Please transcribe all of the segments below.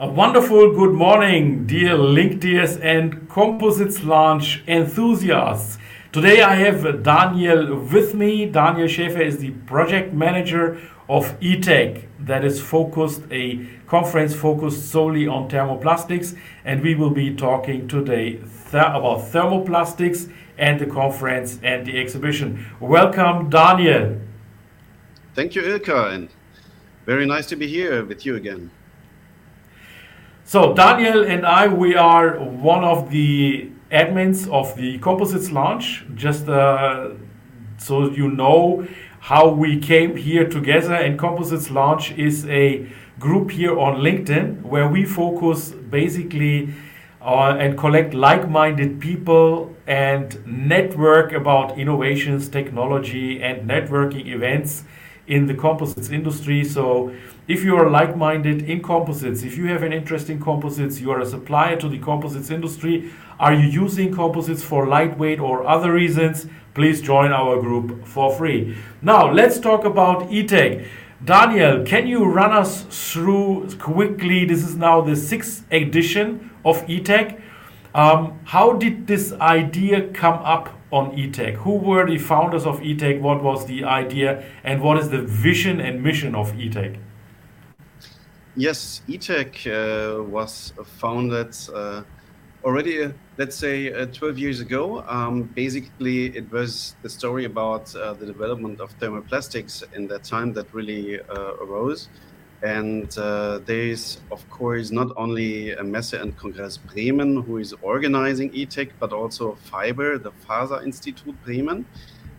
A wonderful good morning, dear LinkDS and Composites Lounge enthusiasts. Today I have Daniel with me. Daniel Schäfer is the project manager of ITHEC that is focused, a conference focused solely on thermoplastics. And we will be talking today th about thermoplastics and the conference and the exhibition. Welcome, Daniel. Thank you, Ilkay, and very nice to be here with you again. So Daniel and I, we are one of the admins of the Composites Lounge. Just uh, so you know how we came here together. And Composites Lounge is a group here on LinkedIn where we focus basically uh, and collect like-minded people and network about innovations, technology, and networking events in the composites industry. So if you are like-minded in composites, if you have an interest in composites, you are a supplier to the composites industry, are you using composites for lightweight or other reasons, please join our group for free. Now let's talk about ITHEC. Daniel, can you run us through quickly? This is now the sixth edition of ITHEC. Um, how did this idea come up on ITHEC? Who were the founders of ITHEC? What was the idea? And what is the vision and mission of ITHEC? Yes, ITHEC uh, was founded uh, already, uh, let's say, uh, 12 years ago. Um, basically, it was the story about uh, the development of thermoplastics in that time that really uh, arose. And there is, of course, not only Messe and Congress Bremen who is organizing ITHEC, but also FIBRE, the Faser Institute Bremen.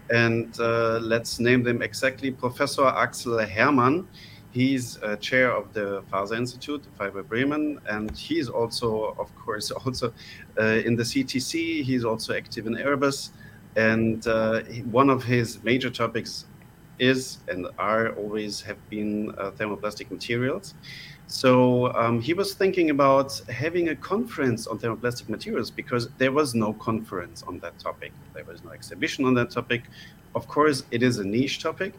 And let's name them exactly Professor Axel Herrmann. He's uh, chair of the Faser Institute, FIBRE Bremen, and he's also, of course, also uh, in the CTC. He's also active in Airbus. And uh, one of his major topics is and are always have been uh, thermoplastic materials. So um, he was thinking about having a conference on thermoplastic materials because there was no conference on that topic. There was no exhibition on that topic. Of course, it is a niche topic,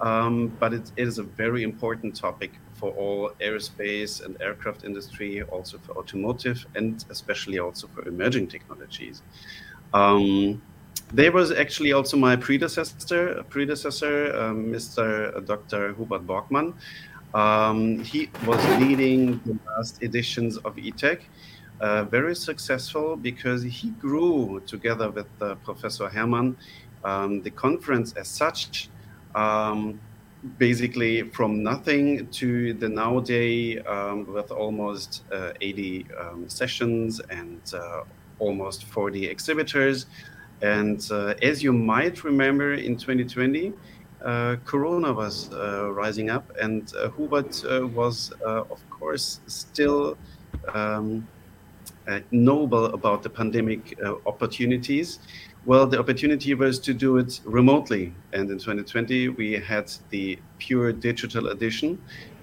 um, but it, it is a very important topic for all aerospace and aircraft industry, also for automotive, and especially also for emerging technologies. Um, there was actually also my predecessor, predecessor, um, Mr. Dr. Hubert Borgmann. Um, he was leading the last editions of ITHEC. Uh, very successful because he grew together with uh, Professor Herrmann um, the conference as such, um, basically from nothing to the nowadays um, with almost uh, 80 um, sessions and uh, almost 40 exhibitors. And uh, as you might remember, in 2020, uh, Corona was uh, rising up, and uh, Hubert was, of course, still um, noble about the pandemic opportunities. Well, the opportunity was to do it remotely, and in 2020 we had the pure digital edition,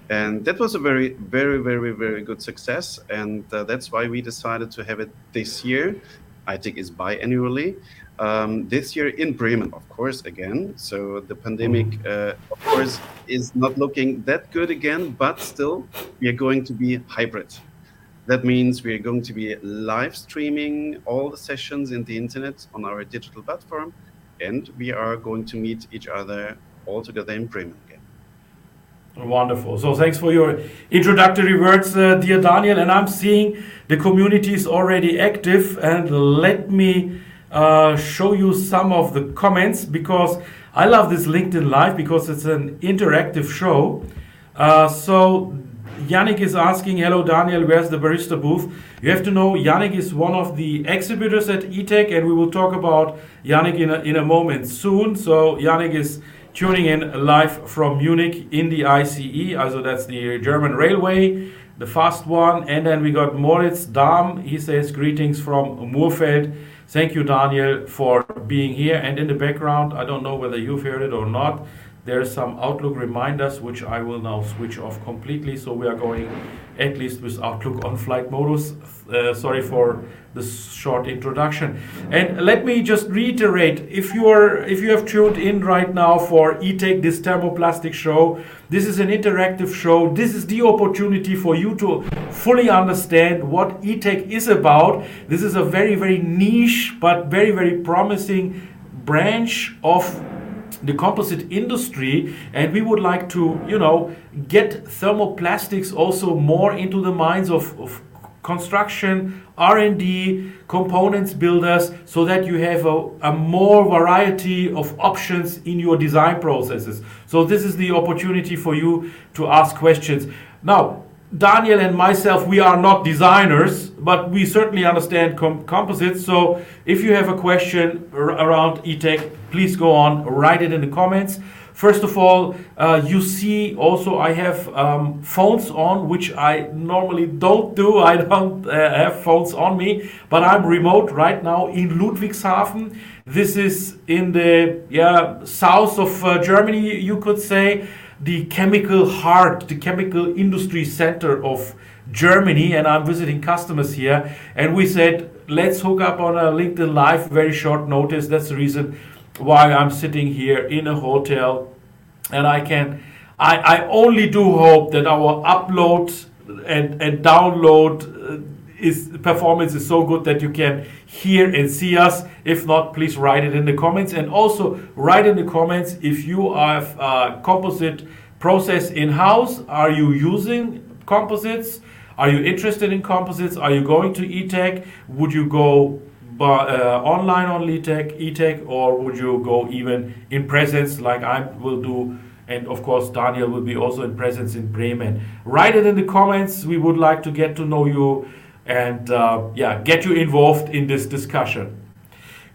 and that was a very, very, very, very good success, and that's why we decided to have it this year. I think it's biannually. Um, this year in Bremen, of course, again. So the pandemic, uh, of course, is not looking that good again, but still, we are going to be hybrid. That means we are going to be live streaming all the sessions in the internet on our digital platform, and we are going to meet each other all together in Bremen again. Wonderful. So thanks for your introductory words, uh, dear Daniel. And I'm seeing the community is already active, and let me uh, show you some of the comments because I love this LinkedIn Live because it's an interactive show. Uh, so Yannick is asking, hello Daniel, where's the barista booth? You have to know Yannick is one of the exhibitors at ITHEC and we will talk about Yannick in a, in a moment soon. So Yannick is tuning in live from Munich in the ICE, also that's the German railway, the fast one. And then we got Moritz Dahm. He says greetings from Murfeld. Thank you, Daniel, for being here. And in the background, I don't know whether you've heard it or not, there's some Outlook reminders, which I will now switch off completely. So we are going at least with Outlook on flight modus. Uh, sorry for this short introduction. And let me just reiterate: if you are, if you have tuned in right now for ITHEC, this thermoplastic show, this is an interactive show. This is the opportunity for you to fully understand what ITHEC is about. This is a very, very niche but very, very promising branch of the composite industry and we would like to you know get thermoplastics also more into the minds of, of construction r&d components builders so that you have a, a, more variety of options in your design processes. So this is the opportunity for you to ask questions. Now Daniel and myself, we are not designers, but we certainly understand com- composites. So if you have a question r- around ITHEC, please go on, write it in the comments. First of all, uh, you see also I have um, phones on, which I normally don't do. I don't uh, have phones on me, but I'm remote right now in Ludwigshafen. This is in the yeah south of uh, Germany, you could say the chemical heart, the chemical industry center of Germany, and I'm visiting customers here. And we said, let's hook up on a LinkedIn Live, very short notice. That's the reason why I'm sitting here in a hotel. And I can, I, I only do hope that our upload and, and download uh, is performance is so good that you can hear and see us. If not, please write it in the comments. And also write in the comments if you have a composite process in-house. Are you using composites? Are you interested in composites? Are you going to ITHEC? Would you go uh, online on ITHEC, ITHEC, or would you go even in presence like I will do? And of course, Daniel will be also in presence in Bremen. Write it in the comments. We would like to get to know you and uh, yeah, get you involved in this discussion.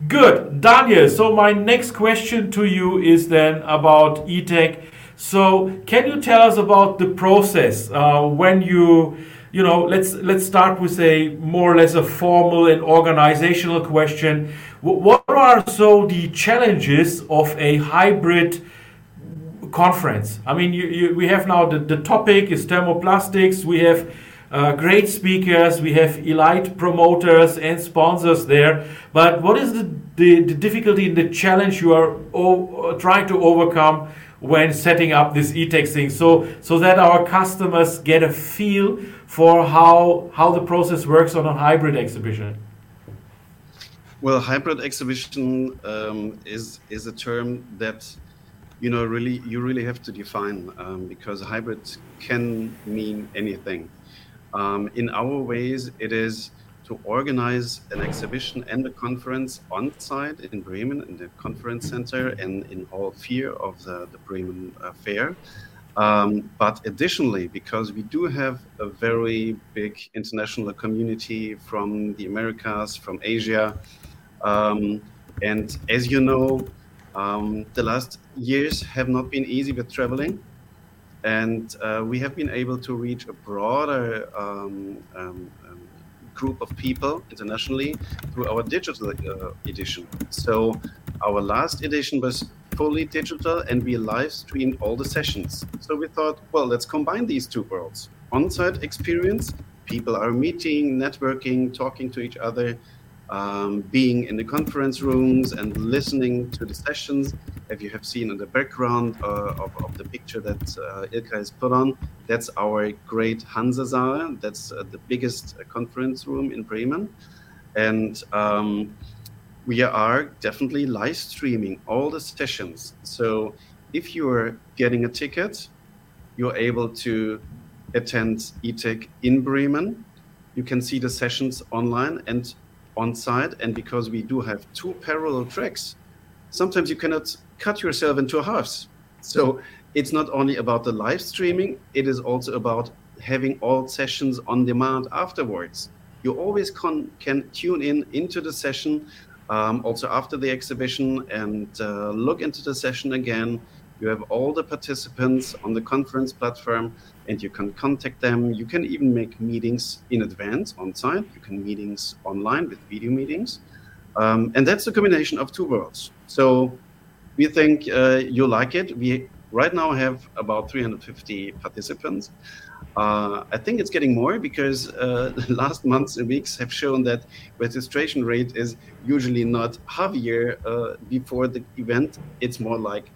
Good, Daniel. So my next question to you is then about ITHEC. So can you tell us about the process uh, when you, you know, let's let's start with a more or less a formal and organizational question. What are so the challenges of a hybrid conference? I mean, you, you, we have now the, the topic is thermoplastics. We have uh, great speakers, we have elite promoters and sponsors there. But what is the, the, the difficulty and the challenge you are o- trying to overcome when setting up this ITHEC thing so, so that our customers get a feel for how, how the process works on a hybrid exhibition? Well, hybrid exhibition um, is, is a term that you know really you really have to define um, because hybrid can mean anything um, in our ways, it is to organize an exhibition and a conference on site in Bremen, in the conference center, and in Hall 4 of the, the Bremen uh, Fair. Um, but additionally, because we do have a very big international community from the Americas, from Asia, um, and as you know, um, the last years have not been easy with traveling. And uh, we have been able to reach a broader um, um, um group of people internationally through our digital uh, edition. So our last edition was fully digital and we live streamed all the sessions. So we thought, well, let's combine these two worlds. On site experience, people are meeting, networking, talking to each other, um, being in the conference rooms and listening to the sessions. If you have seen in the background uh, of, of, the picture that uh, Ilkay has put on, that's our great Hansa That's uh, the biggest uh, conference room in Bremen. And um, we are definitely live streaming all the sessions. So if you're getting a ticket, you're able to attend ITHEC in Bremen. You can see the sessions online and on site and because we do have two parallel tracks sometimes you cannot cut yourself into halves. So it's not only about the live streaming it is also about having all sessions on demand afterwards. You always con- can tune in into the session um, also after the exhibition and uh, look into the session again You have all the participants on the conference platform and you can contact them. You can even make meetings in advance on site. You can meetings online with video meetings. Um, and that's a combination of two worlds. So we think uh, you like it. We right now have about 350 participants. Uh, I think it's getting more because uh, last months and weeks have shown that registration rate is usually not half a year uh, before the event. It's more like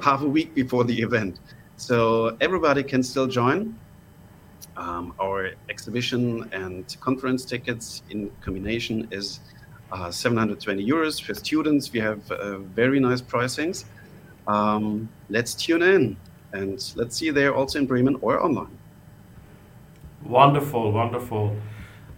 half a week before the event. So everybody can still join. Um, our exhibition and conference tickets in combination is uh, 720 euros for students. We have uh, very nice pricings. Um, let's tune in and let's see there also in Bremen or online. Wonderful, wonderful.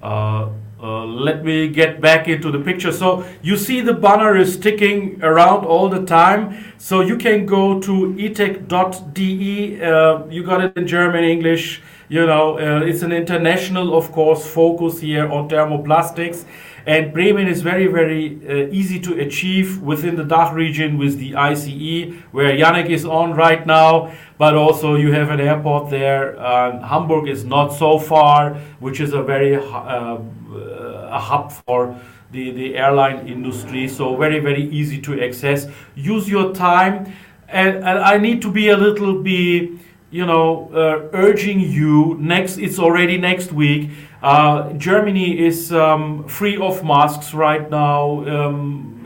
Uh, uh, let me get back into the picture. So you see the banner is sticking around all the time. So you can go to ithec.de. Uh, you got it in German, English. You know, uh, it's an international, of course, focus here on thermoplastics. And Bremen is very, very uh, easy to achieve within the DACH region with the ICE, where Yannick is on right now. But also, you have an airport there. Um, Hamburg is not so far, which is a very uh, a hub for the, the airline industry. So, very, very easy to access. Use your time. And, and I need to be a little bit you know, uh, urging you next, it's already next week. Uh, Germany is um, free of masks right now. Um,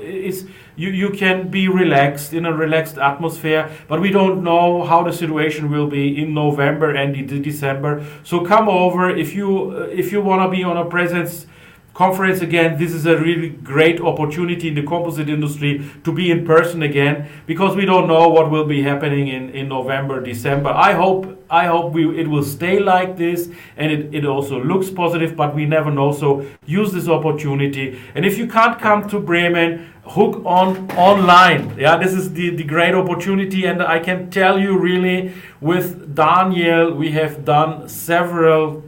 you, you can be relaxed in a relaxed atmosphere, but we don't know how the situation will be in November and in December. So come over if you if you want to be on a presence conference again. This is a really great opportunity in the composite industry to be in person again because we don't know what will be happening in, in November, December. I hope I hope we it will stay like this and it, it also looks positive, but we never know. So use this opportunity. And if you can't come to Bremen, hook on online. Yeah, this is the, the great opportunity, and I can tell you really with Daniel, we have done several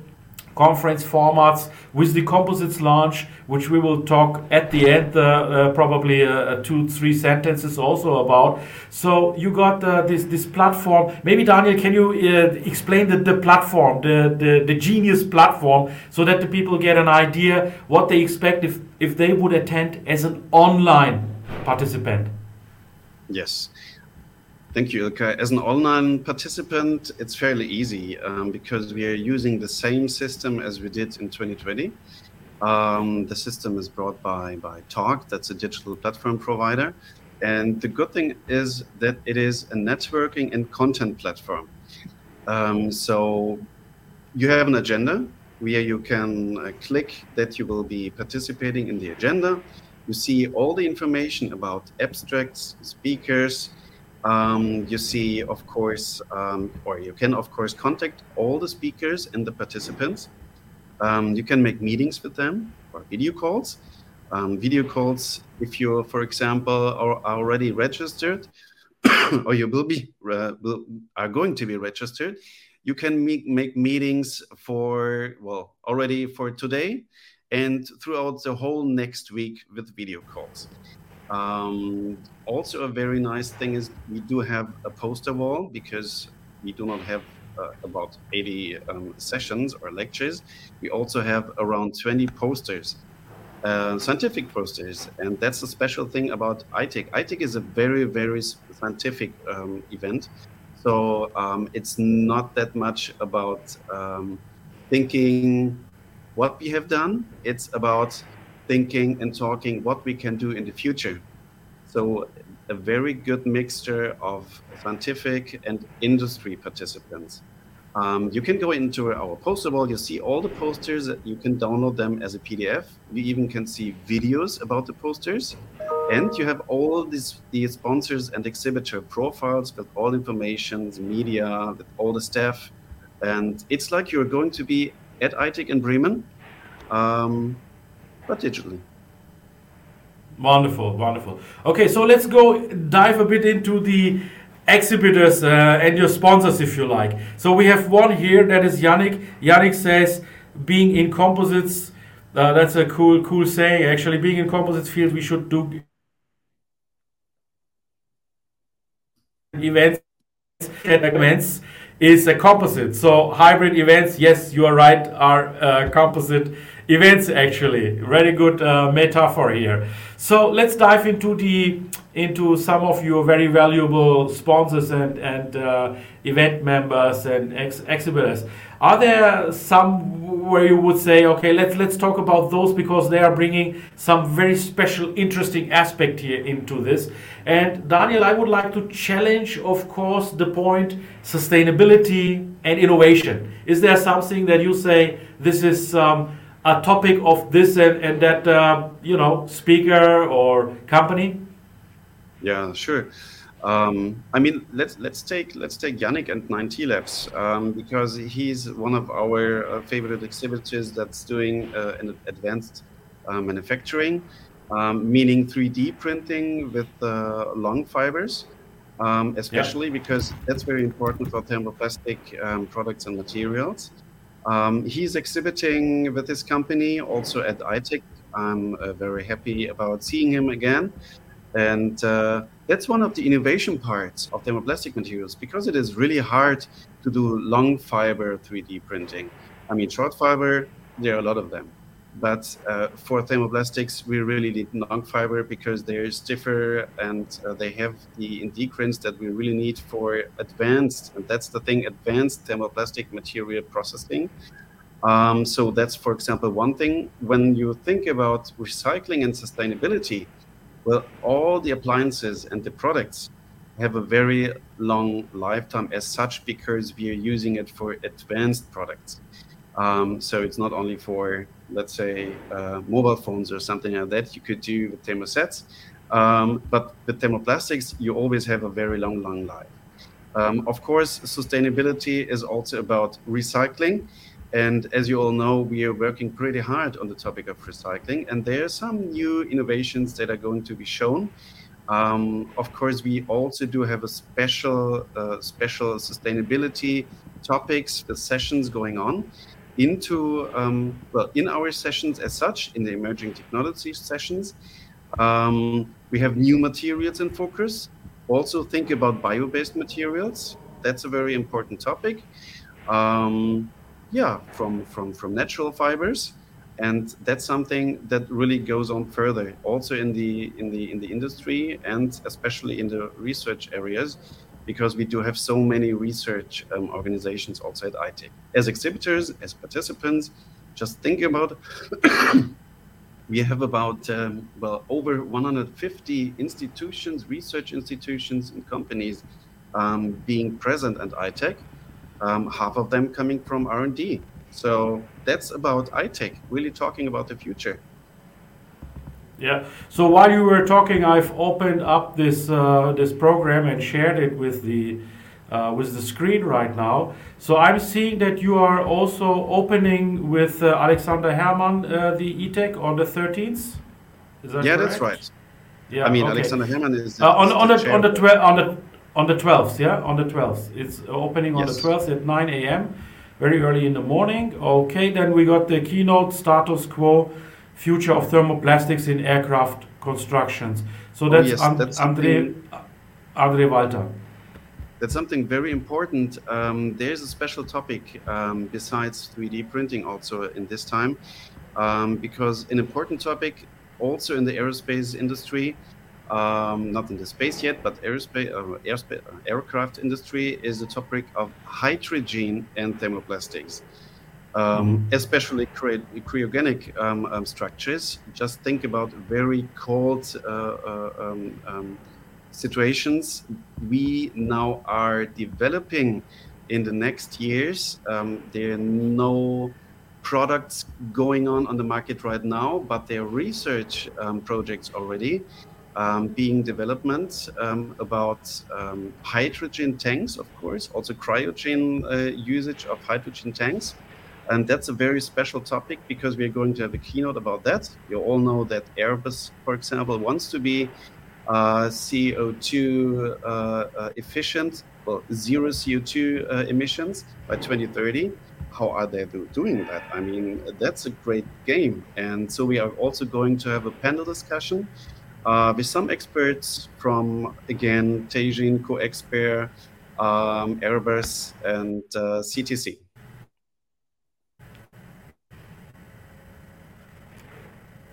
conference formats with the composites lounge, which we will talk at the end, uh, uh, probably uh, two, three sentences also about. So you got this this platform. Maybe Daniel, can you explain the, the platform, the, the the genius platform, so that the people get an idea what they expect if if they would attend as an online participant. Yes. Thank you, Ilkay. As an online participant, it's fairly easy um, because we are using the same system as we did in 2020. Um, the system is brought by, by Talk, that's a digital platform provider. And the good thing is that it is a networking and content platform. Um, so you have an agenda where you can uh, click that you will be participating in the agenda. You see all the information about abstracts, speakers, um, you see, of course, um, or you can, of course, contact all the speakers and the participants. Um, you can make meetings with them or video calls. Um, video calls, if you, for example, are already registered or you will be uh, will, are going to be registered, you can make, make meetings for well already for today and throughout the whole next week with video calls. Um, also, a very nice thing is we do have a poster wall because we do not have uh, about 80 um, sessions or lectures. We also have around 20 posters, uh, scientific posters, and that's a special thing about ITHEC. ITHEC is a very, very scientific um, event. So um, it's not that much about um, thinking what we have done. It's about thinking and talking what we can do in the future. So a very good mixture of scientific and industry participants. Um, you can go into our poster wall, you see all the posters, you can download them as a PDF. You even can see videos about the posters. And you have all these the sponsors and exhibitor profiles with all information, the media, with all the staff. And it's like you're going to be at ITHEC in Bremen, um, but digitally. Wonderful, wonderful. Okay, so let's go dive a bit into the exhibitors uh, and your sponsors, if you like. So we have one here that is Yannick. Yannick says, being in composites, uh, that's a cool, cool saying. Actually, being in composites field, we should do events events is a composite. So hybrid events, yes, you are right, are uh, composite events actually. Very good uh, metaphor here. So let's dive into the into some of your very valuable sponsors and and uh, event members and ex- exhibitors. Are there some where you would say, okay, let's let's talk about those because they are bringing some very special, interesting aspect here into this. And Daniel, I would like to challenge, of course, the point sustainability and innovation. Is there something that you say this is um, a topic of this and, and that uh, you know speaker or company? Yeah, sure. Um, I mean, let's let's take let's take Yannick and 9T Labs um, because he's one of our uh, favorite exhibitors that's doing uh, an advanced uh, manufacturing, um, meaning 3D printing with uh, long fibers, um, especially yeah. because that's very important for thermoplastic um, products and materials. Um, he's exhibiting with his company also at ITHEC. I'm uh, very happy about seeing him again. And uh, that's one of the innovation parts of thermoplastic materials because it is really hard to do long fiber 3D printing. I mean, short fiber, there are a lot of them. But uh, for thermoplastics, we really need long fiber because they're stiffer and uh, they have the integrins that we really need for advanced, and that's the thing, advanced thermoplastic material processing. Um, so that's, for example, one thing. When you think about recycling and sustainability, well, all the appliances and the products have a very long lifetime as such because we are using it for advanced products. Um, so it's not only for, let's say, uh, mobile phones or something like that you could do with thermosets, um, but with thermoplastics, you always have a very long, long life. Um, of course, sustainability is also about recycling. And as you all know, we are working pretty hard on the topic of recycling, and there are some new innovations that are going to be shown. Um, of course, we also do have a special, uh, special sustainability topics, the sessions going on into um, well in our sessions as such in the emerging technology sessions. Um, we have new materials in focus. Also think about bio-based materials. That's a very important topic. Um, yeah, from, from, from natural fibers. And that's something that really goes on further, also in the in the in the industry and especially in the research areas, because we do have so many research um, organizations also at ITHEC. As exhibitors, as participants, just think about we have about um, well over 150 institutions, research institutions, and companies um, being present at ITHEC um, half of them coming from R&D. So that's about ITHEC, really talking about the future. Yeah. So while you were talking, I've opened up this uh, this program and shared it with the uh, with the screen right now. So I'm seeing that you are also opening with uh, Alexander Herrmann uh, the ITHEC on the 13th. Is that yeah, correct? that's right. Yeah. I mean, okay. Alexander Herrmann is, uh, on, on the on the, twe- on the on the 12th, yeah, on the 12th. It's opening on yes. the 12th at 9 a.m. Very early in the morning. Okay, then we got the keynote status quo, future of thermoplastics in aircraft constructions. So oh, that's, oh, yes, and, that's Andre, Andre Walter. That's something very important. Um, there's a special topic um, besides 3D printing also in this time, um, because an important topic also in the aerospace industry um, not in the space yet, but aerospace, uh, airspace, uh, aircraft industry is the topic of hydrogen and thermoplastics, um, mm-hmm. especially cry- cryogenic um, um, structures. Just think about very cold uh, uh um, um, situations. We now are developing in the next years. there are no products going on on the market right now, but there are research projects already um, being development um, about um, hydrogen tanks, of course, also cryogen uh, usage of hydrogen tanks. And that's a very special topic because we're going to have a keynote about that. You all know that Airbus, for example, wants to be uh, CO2 uh, uh, efficient, well, zero CO2 uh, emissions by 2030 how are they doing that? I mean, that's a great game. And so we are also going to have a panel discussion uh, with some experts from, again, Teijin, CoExpert, um, Airbus, and CTC.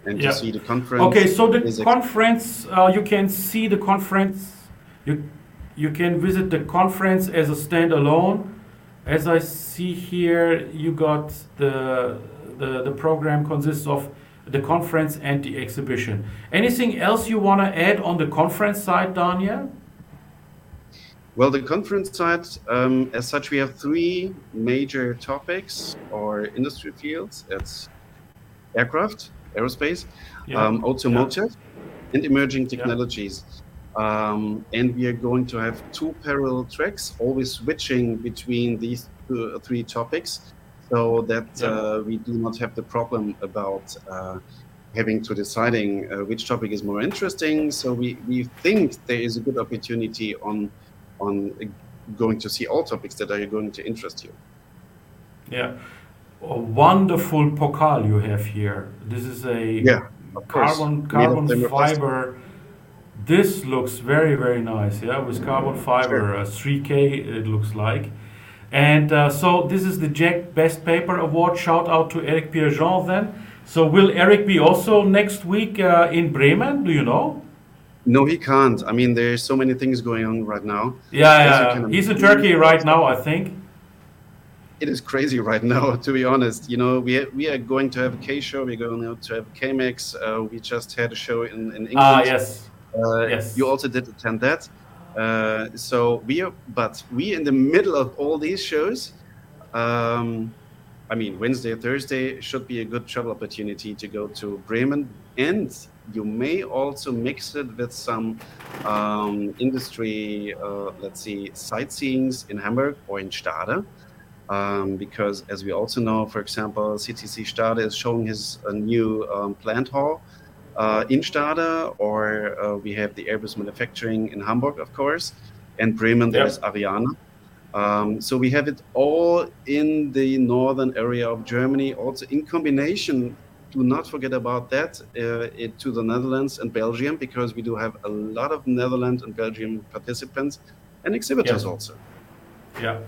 And Yeah. to see the conference. Okay, so the conference, uh, you can see the conference. You you can visit the conference as a standalone. As I see here, you got the the, the program consists of the conference and the exhibition. Anything else you want to add on the conference side, Daniel? Well, the conference side, um, as such, we have three major topics or industry fields. It's aircraft, aerospace, Yeah. um, automotive, and emerging technologies. Um, and we are going to have two parallel tracks, always switching between these two, three topics, so that Yeah. uh, we do not have the problem about uh, having to deciding uh, which topic is more interesting. So we, we think there is a good opportunity on on uh, going to see all topics that are going to interest you. Yeah. A wonderful pokal you have here. This is a Yeah, carbon carbon fiber. This looks very very nice. Yeah, with carbon fiber, Sure. uh, 3K it looks like. And uh, so this is the JEC Best Paper Award. Shout out to Eric Pierrejean then. So will Eric be also next week uh, in Bremen? Do you know? No, he can't. I mean, there's so many things going on right now. Yeah, yeah. He's in. Turkey right now, I think. It is crazy right now, to be honest. You know, we we are going to have a K show. We're going to have KMX. Uh, we just had a show in, in England. Ah, yes. Uh, Yes. You also did attend that. Uh, so we are, but we in the middle of all these shows. Um, I mean, Wednesday, Thursday should be a good travel opportunity to go to Bremen, and you may also mix it with some um, industry, uh, let's see, sightseeings in Hamburg or in Stade. Um, because, as we also know, for example, CTC Stade is showing his uh, new um, plant hall uh, in Stade, or uh, we have the Airbus manufacturing in Hamburg, of course, and Bremen, Yeah. there's Ariane. Um, so we have it all in the northern area of Germany, also in combination. Do not forget about that uh, it, to the Netherlands and Belgium, because we do have a lot of Netherlands and Belgium participants and exhibitors Yeah. also. Yeah.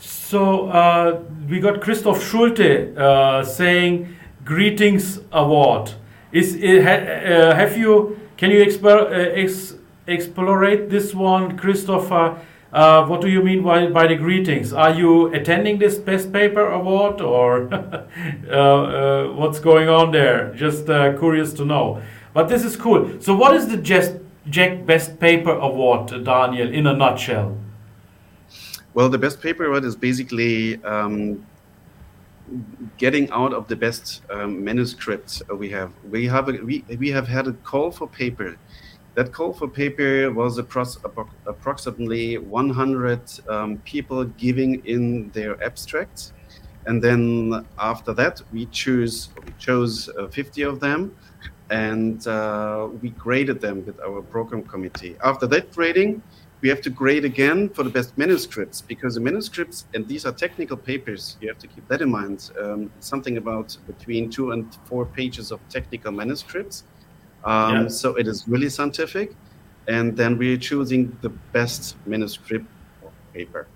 So uh, we got Christoph Schulte uh, saying greetings award. Is it, ha, uh, have you can you explore uh, ex, explorate this one, Christopher? Uh, what do you mean by, by the greetings? Are you attending this best paper award or uh, uh, what's going on there? Just uh, curious to know. But this is cool. So what is the JEC Best Paper Award, Daniel, in a nutshell? Well, the best paper award is basically um, getting out of the best um, manuscripts we have. We have a, we, we have had a call for paper. That call for paper was appro- appro- approximately 100 um, people giving in their abstracts, and then after that we choose we chose uh, 50 of them, and uh, we graded them with our program committee. After that grading, we have to grade again for the best manuscripts because the manuscripts and these are technical papers you have to keep that in mind um, something about between two and four pages of technical manuscripts um, Yeah. so it is really scientific and then we're choosing the best manuscript paper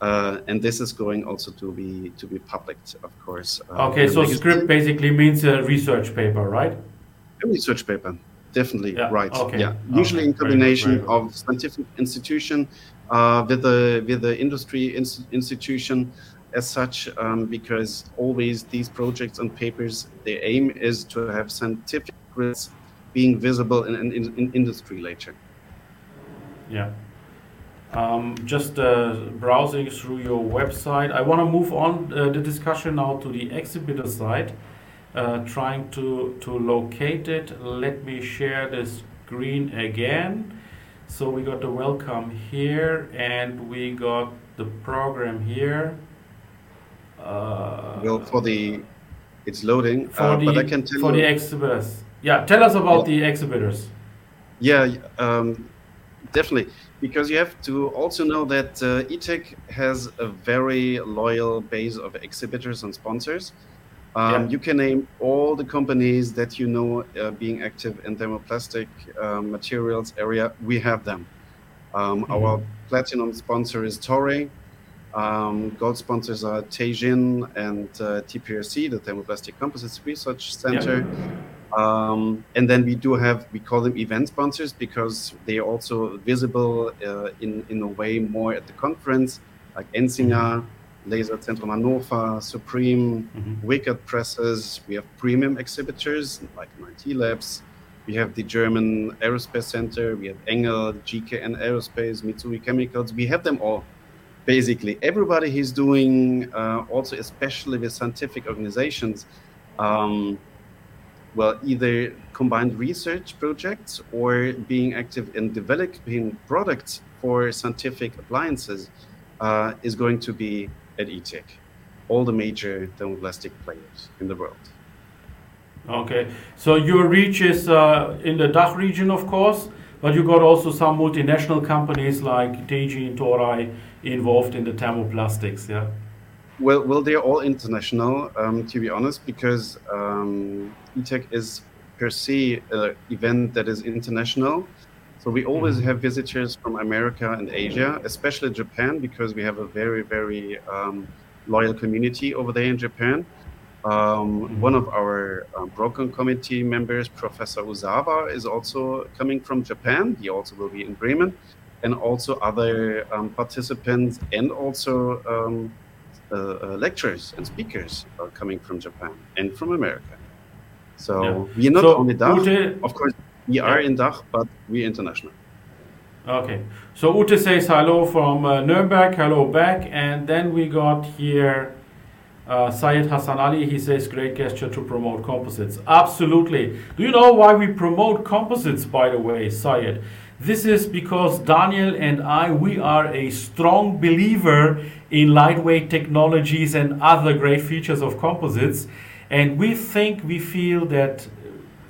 uh, and this is going also to be to be published of course uh, Okay, so script basically means a research paper, right? A research paper, definitely Yeah, right. okay. Yeah, usually Okay, in combination of scientific institution uh, with the with the industry ins- institution as such, um, because always these projects and papers, their aim is to have scientific risks being visible in, in, in industry later. Yeah. Um, just uh, browsing through your website. I want to move on uh, the discussion now to the exhibitor side, uh, trying to, to locate it. Let me share the screen again. So we got the welcome here and we got the program here. Uh, Well, for the it's loading, for uh, the, but I can tell for you. the exhibitors. Yeah, tell us about the exhibitors. Yeah, um, definitely. Because you have to also know that uh, ITHEC has a very loyal base of exhibitors and sponsors. Um, Yeah. You can name all the companies that you know uh, being active in thermoplastic uh, materials area. We have them. Um, Our platinum sponsor is Toray. Um, gold sponsors are Teijin and uh, TPRC, the Thermoplastic Composites Research Center. Yeah. Um, and then we do have, we call them event sponsors because they are also visible uh, in, in a way more at the conference, like Ensinger, Laser Zentrum Hannover, Suprem, mm-hmm. Wickert Presses. We have premium exhibitors like 9T Labs. We have the German Aerospace Center. We have Engel, GKN Aerospace, Mitsui Chemicals. We have them all. Basically, everybody who's doing, uh, also especially with scientific organizations, um, well, either combined research projects or being active in developing products for scientific appliances uh, is going to be at ITHEC, all the major thermoplastic players in the world. Okay, so your reach is uh, in the DACH region, of course, but you got also some multinational companies like Teijin and Toray involved in the thermoplastics, yeah? Well, well, they're all international, um, to be honest, because um, ITHEC is per se an event that is international. So we always mm-hmm. have visitors from America and Asia, especially Japan, because we have a very, very um, loyal community over there in Japan. Um, mm-hmm. One of our um, Broken Committee members, Professor Uzawa, is also coming from Japan. He also will be in Bremen, and also other um, participants and also um, uh, uh, lecturers and speakers are coming from Japan and from America. So yeah. we are not so, only DACH, Ute, of course, we are in DACH, but we are international. Okay, so Ute says hello from uh, Nuremberg, hello back, and then we got here uh, Syed Hassan Ali. He says, great gesture to promote composites. Absolutely. Do you know why we promote composites, by the way, Syed? This is because Daniel and I, we are a strong believer in lightweight technologies and other great features of composites. And we think, we feel that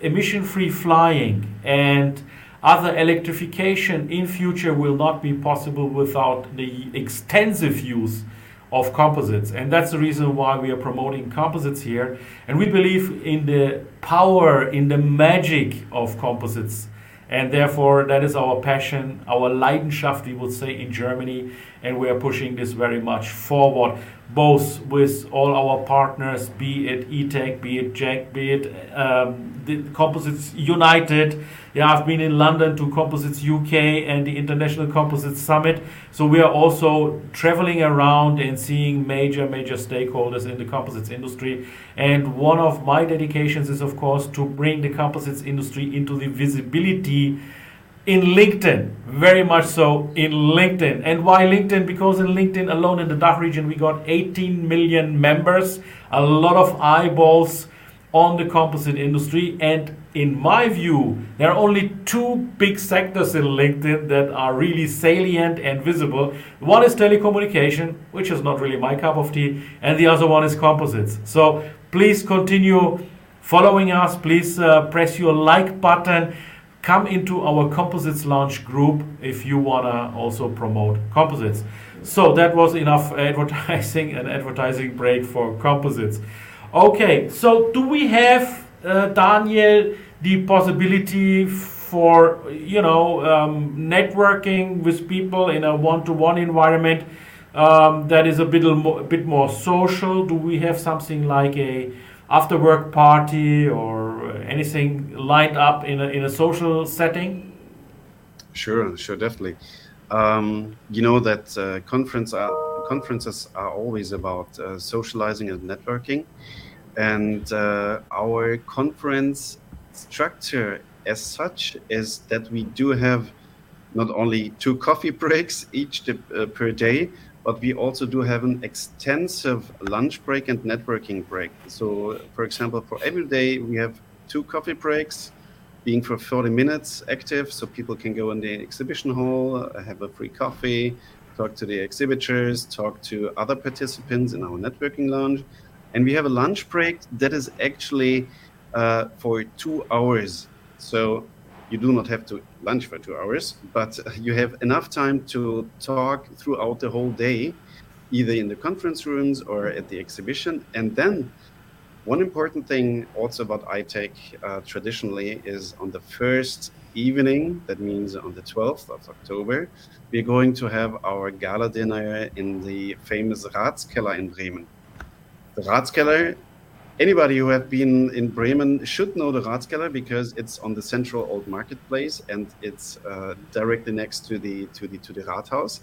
emission-free flying and other electrification in future will not be possible without the extensive use of composites. And that's the reason why we are promoting composites here. And we believe in the power, in the magic of composites and therefore, that is our passion, our Leidenschaft, we would say in Germany. And we are pushing this very much forward, both with all our partners, be it ITHEC, be it JEC, be it um, the Composites United. Yeah, I've been in London to Composites UK and the International Composites Summit. So we are also traveling around and seeing major, major stakeholders in the composites industry. And one of my dedications is, of course, to bring the composites industry into the visibility in LinkedIn, very much so in LinkedIn. And why LinkedIn? Because in LinkedIn alone in the DACH region, we got 18 million members, a lot of eyeballs on the composite industry. And in my view, there are only two big sectors in LinkedIn that are really salient and visible. One is telecommunication, which is not really my cup of tea, and the other one is composites. So please continue following us. Please uh, press your like button. Come into our composites lounge group if you want to also promote composites. So that was enough advertising and advertising break for composites. Okay, so do we have, uh, Daniel, the possibility for, you know, um, networking with people in a one-to-one environment um, that is a bit, more, a bit more social? Do we have something like a after-work party or anything lined up in a, in a social setting? Sure, sure, definitely. Um, you know that uh, conference are, conferences are always about uh, socializing and networking and uh, our conference structure as such is that we do have not only two coffee breaks each uh, per day, but we also do have an extensive lunch break and networking break. So, for example, for every day we have two coffee breaks, being for 40 minutes active, so people can go in the exhibition hall, have a free coffee, talk to the exhibitors, talk to other participants in our networking lounge, and we have a lunch break that is actually uh, for two hours. So you do not have to lunch for two hours, but you have enough time to talk throughout the whole day, either in the conference rooms or at the exhibition. And then one important thing also about ITHEC uh, traditionally is on the first evening, that means on the 12th of October, we're going to have our gala dinner in the famous Ratskeller in Bremen. The Ratskeller, anybody who have been in Bremen should know the Ratskeller because it's on the central old marketplace and it's uh, directly next to the to the to the Rathaus.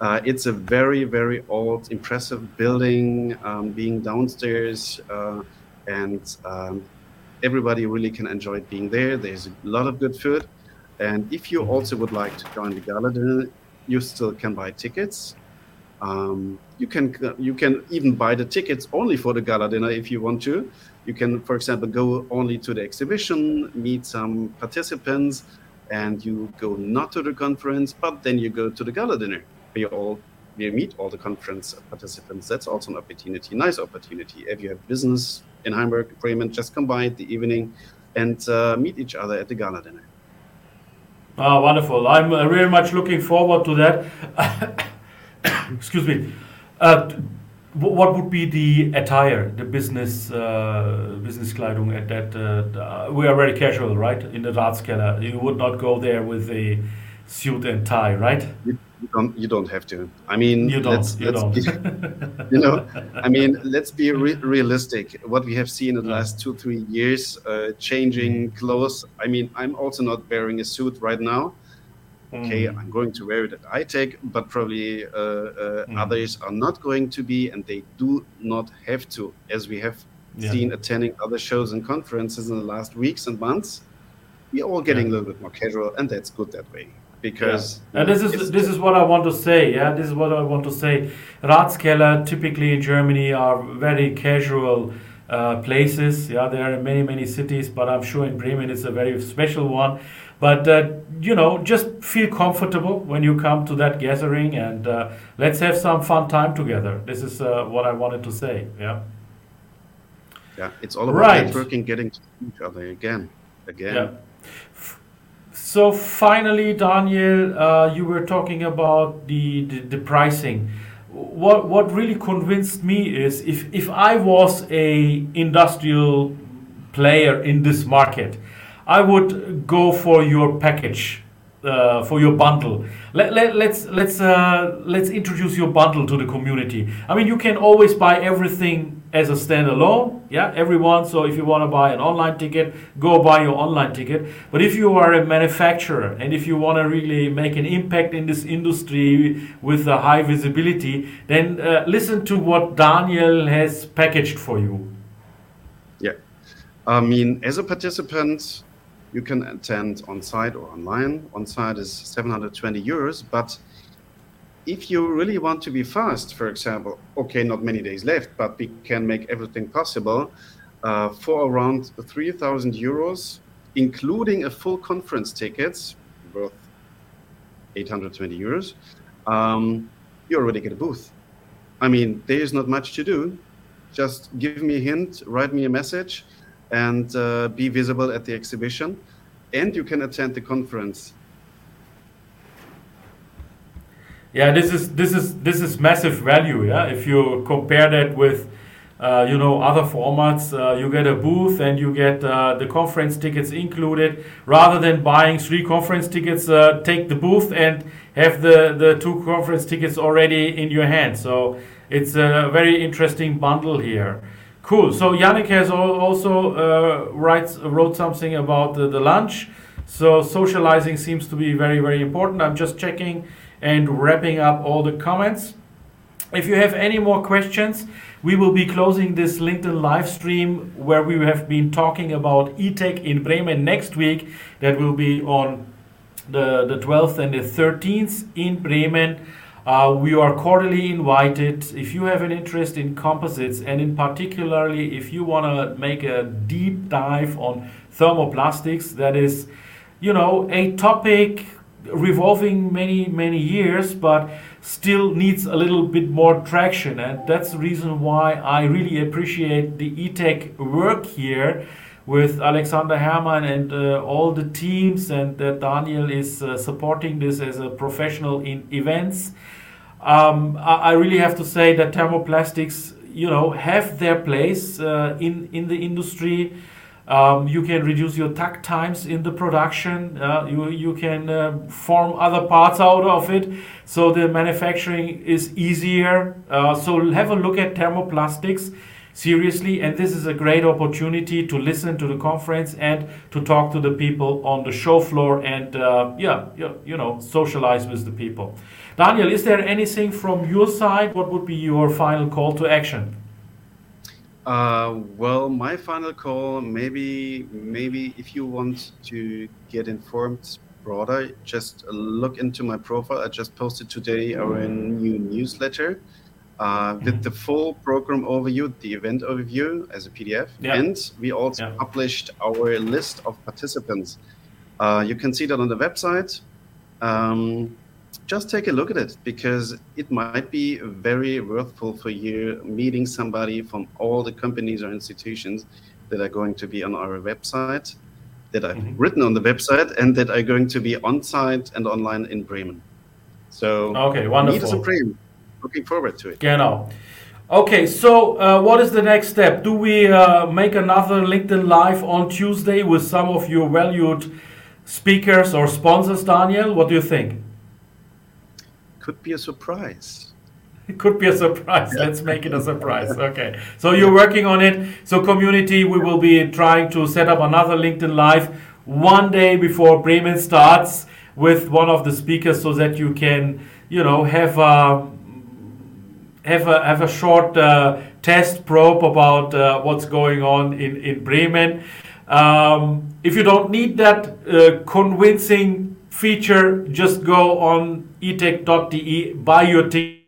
Uh, it's a very very old, impressive building, um, being downstairs, uh, and um, everybody really can enjoy being there. There's a lot of good food. And if you also would like to join the gala dinner, you still can buy tickets. Um, you can you can even buy the tickets only for the gala dinner if you want to. You can, for example, go only to the exhibition, meet some participants, and you go not to the conference, but then you go to the gala dinner. You all you meet all the conference participants. That's also an opportunity, nice opportunity. If you have business in Hamburg, Bremen, just come by the evening and uh, meet each other at the gala dinner. Oh, wonderful. I'm uh, very much looking forward to that. Excuse me. Uh, what would be the attire, the business uh, business Kleidung at that? Uh, we are very casual, right? In the Ratskeller, you would not go there with a suit and tie, right? you don't you don't have to i mean you don't, let's, you, let's don't. Be, you know i mean let's be re realistic what we have seen in the last two three years uh, changing mm. clothes i mean i'm also not wearing a suit right now okay mm. i'm going to wear it at ITHEC but probably uh, uh, mm. others are not going to be and they do not have to as we have yeah. seen attending other shows and conferences in the last weeks and months we're all getting yeah. a little bit more casual and that's good that way because yeah. and this is this is what I want to say. Yeah, this is what I want to say. Ratskeller typically in Germany are very casual uh, places. Yeah, there are many many cities, but I'm sure in Bremen it's a very special one. But uh, you know, just feel comfortable when you come to that gathering, and uh, let's have some fun time together. This is uh, what I wanted to say. Yeah. Yeah, it's all about right. networking, getting to each other again, again. Yeah. So finally, Daniel, uh, you were talking about the, the, the, pricing. What what really convinced me is if if I was a industrial player in this market, I would go for your package, uh, for your bundle. Let, let, let's let's uh, let's introduce your bundle to the community. I mean, you can always buy everything as a standalone. Yeah, everyone. So if you want to buy an online ticket, go buy your online ticket. But if you are a manufacturer and if you want to really make an impact in this industry with a high visibility, then uh, listen to what Daniel has packaged for you. Yeah, I mean, as a participant, you can attend on site or online. On site is 720 euros, but if you really want to be fast, for example, okay, not many days left, but we can make everything possible uh, for around 3,000 euros, including a full conference tickets worth 820 euros. Um, you already get a booth. I mean, there is not much to do. Just give me a hint, write me a message, and uh, be visible at the exhibition. And you can attend the conference. Yeah this is this is this is massive value yeah? If you compare that with uh, you know other formats uh, you get a booth and you get uh, the conference tickets included. Rather than buying three conference tickets uh, take the booth and have the the two conference tickets already in your hand. So it's a very interesting bundle here cool so yannick has also uh, writes wrote something about the, the lunch so socializing seems to be very very important i'm just checking and wrapping up all the comments. If you have any more questions, we will be closing this LinkedIn live stream where we have been talking about ITHEC in Bremen next week. That will be on the, the 12th and the 13th in Bremen. Uh, we are cordially invited. If you have an interest in composites, and in particularly if you want to make a deep dive on thermoplastics, that is, you know, a topic revolving many many years but still needs a little bit more traction and that's the reason why i really appreciate the ITHEC work here with alexander Herrmann and uh, all the teams and that daniel is uh, supporting this as a professional in events um, I, really have to say that thermoplastics you know have their place uh, in in the industry Um, you can reduce your takt times in the production. Uh, you, you can uh, form other parts out of it. So the manufacturing is easier. Uh, so have a look at thermoplastics seriously. And this is a great opportunity to listen to the conference and to talk to the people on the show floor and, uh, yeah, you, you know, socialize with the people. Daniel, is there anything from your side? What would be your final call to action? Uh, well, my final call, maybe, maybe if you want to get informed broader, just look into my profile. I just posted today our new newsletter uh, with the full program overview, the event overview as a PDF, yeah. and we also yeah. published our list of participants. Uh, you can see that on the website. Um, just take a look at it because it might be very worthful for you meeting somebody from all the companies or institutions that are going to be on our website, that I've mm-hmm. written on the website, and that are going to be on site and online in Bremen. So, okay, wonderful. Meet us in Bremen. Looking forward to it. Genau. Okay, so uh, what is the next step? Do we uh, make another LinkedIn Live on Tuesday with some of your valued speakers or sponsors, Daniel? What do you think? could be a surprise. It could be a surprise. Yeah. Let's make it a surprise. Okay. So you're working on it. So community, we will be trying to set up another LinkedIn Live one day before Bremen starts with one of the speakers, so that you can, you know, have a have a have a short uh, test probe about uh, what's going on in in Bremen. Um, if you don't need that uh, convincing feature, just go on ithec.de, buy your ticket,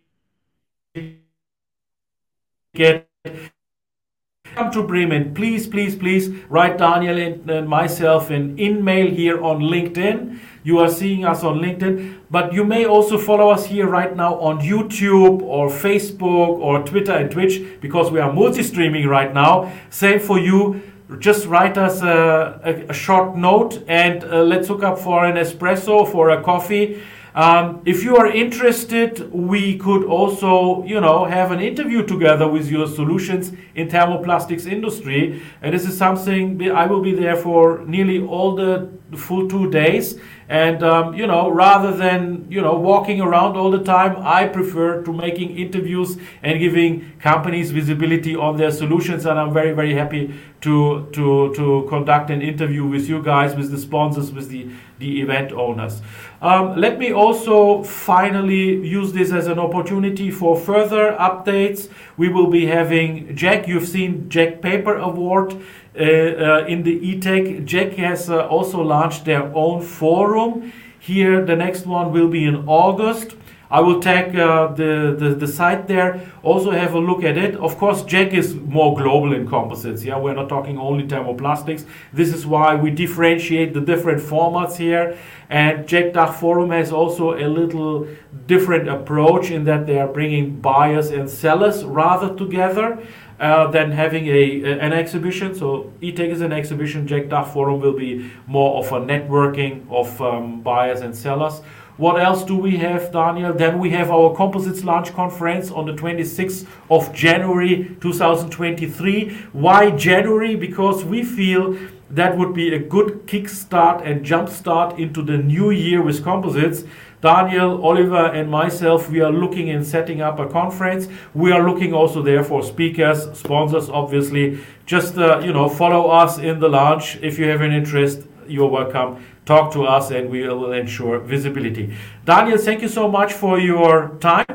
come to Bremen. Please, please, please write Daniel and, and myself an email here on LinkedIn. You are seeing us on LinkedIn, but you may also follow us here right now on YouTube or Facebook or Twitter and Twitch because we are multi streaming right now. Same for you just write us a, a, a short note and uh, let's hook up for an espresso, for a coffee. Um, if you are interested, we could also, you know, have an interview together with your solutions in thermoplastics industry. And this is something I will be there for nearly all the full two days. And um, you know, rather than you know walking around all the time, I prefer to making interviews and giving companies visibility on their solutions. And I'm very very happy to to to conduct an interview with you guys, with the sponsors, with the the event owners. Um, let me also finally use this as an opportunity for further updates. We will be having JEC. You've seen JEC Paper Award in the ITHEC. JEC has uh, also launched their own forum. Here, the next one will be in August. I will tag uh, the, the, the site there. Also have a look at it. Of course, JEC is more global in composites. Yeah, we're not talking only thermoplastics. This is why we differentiate the different formats here. And JEC DACH Forum has also a little different approach in that they are bringing buyers and sellers rather together. Uh, than having a, an exhibition. So ITHEC is an exhibition. JEC DACH Forum will be more of a networking of um, buyers and sellers. What else do we have, Daniel? Then we have our Composites Lounge Conference on the 26th of January 2023. Why January? Because we feel that would be a good kickstart and jumpstart into the new year with composites. Daniel, Oliver, and myself, we are looking in setting up a conference. We are looking also there for speakers, sponsors, obviously. Just uh, you know, follow us in the Lounge if you have an interest. You're welcome. Talk to us, and we will ensure visibility. Daniel, thank you so much for your time.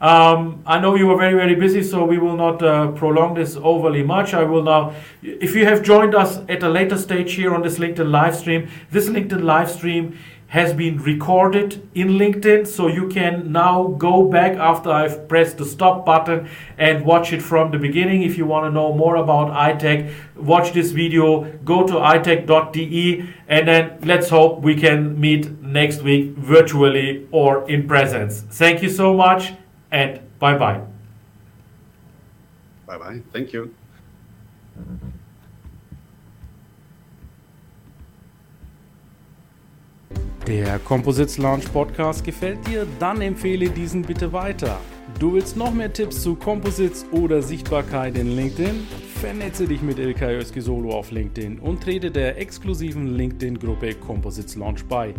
Um, I know you are very, very busy, so we will not uh, prolong this overly much. I will now, if you have joined us at a later stage here on this LinkedIn live stream, this LinkedIn live stream has been recorded in LinkedIn. So you can now go back after I've pressed the stop button and watch it from the beginning. If you want to know more about ITHEC, watch this video, go to ithec.de, and then let's hope we can meet next week virtually or in presence. Thank you so much and bye bye. Bye bye. Thank you. Der Composites Launch Podcast gefällt dir? Dann empfehle diesen bitte weiter. Du willst noch mehr Tipps zu Composites oder Sichtbarkeit in LinkedIn? Vernetze dich mit Ilkay Özki Solo auf LinkedIn und trete der exklusiven LinkedIn-Gruppe Composites Launch bei.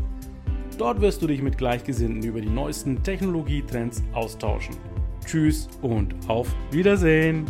Dort wirst du dich mit Gleichgesinnten über die neuesten Technologietrends austauschen. Tschüss und auf Wiedersehen!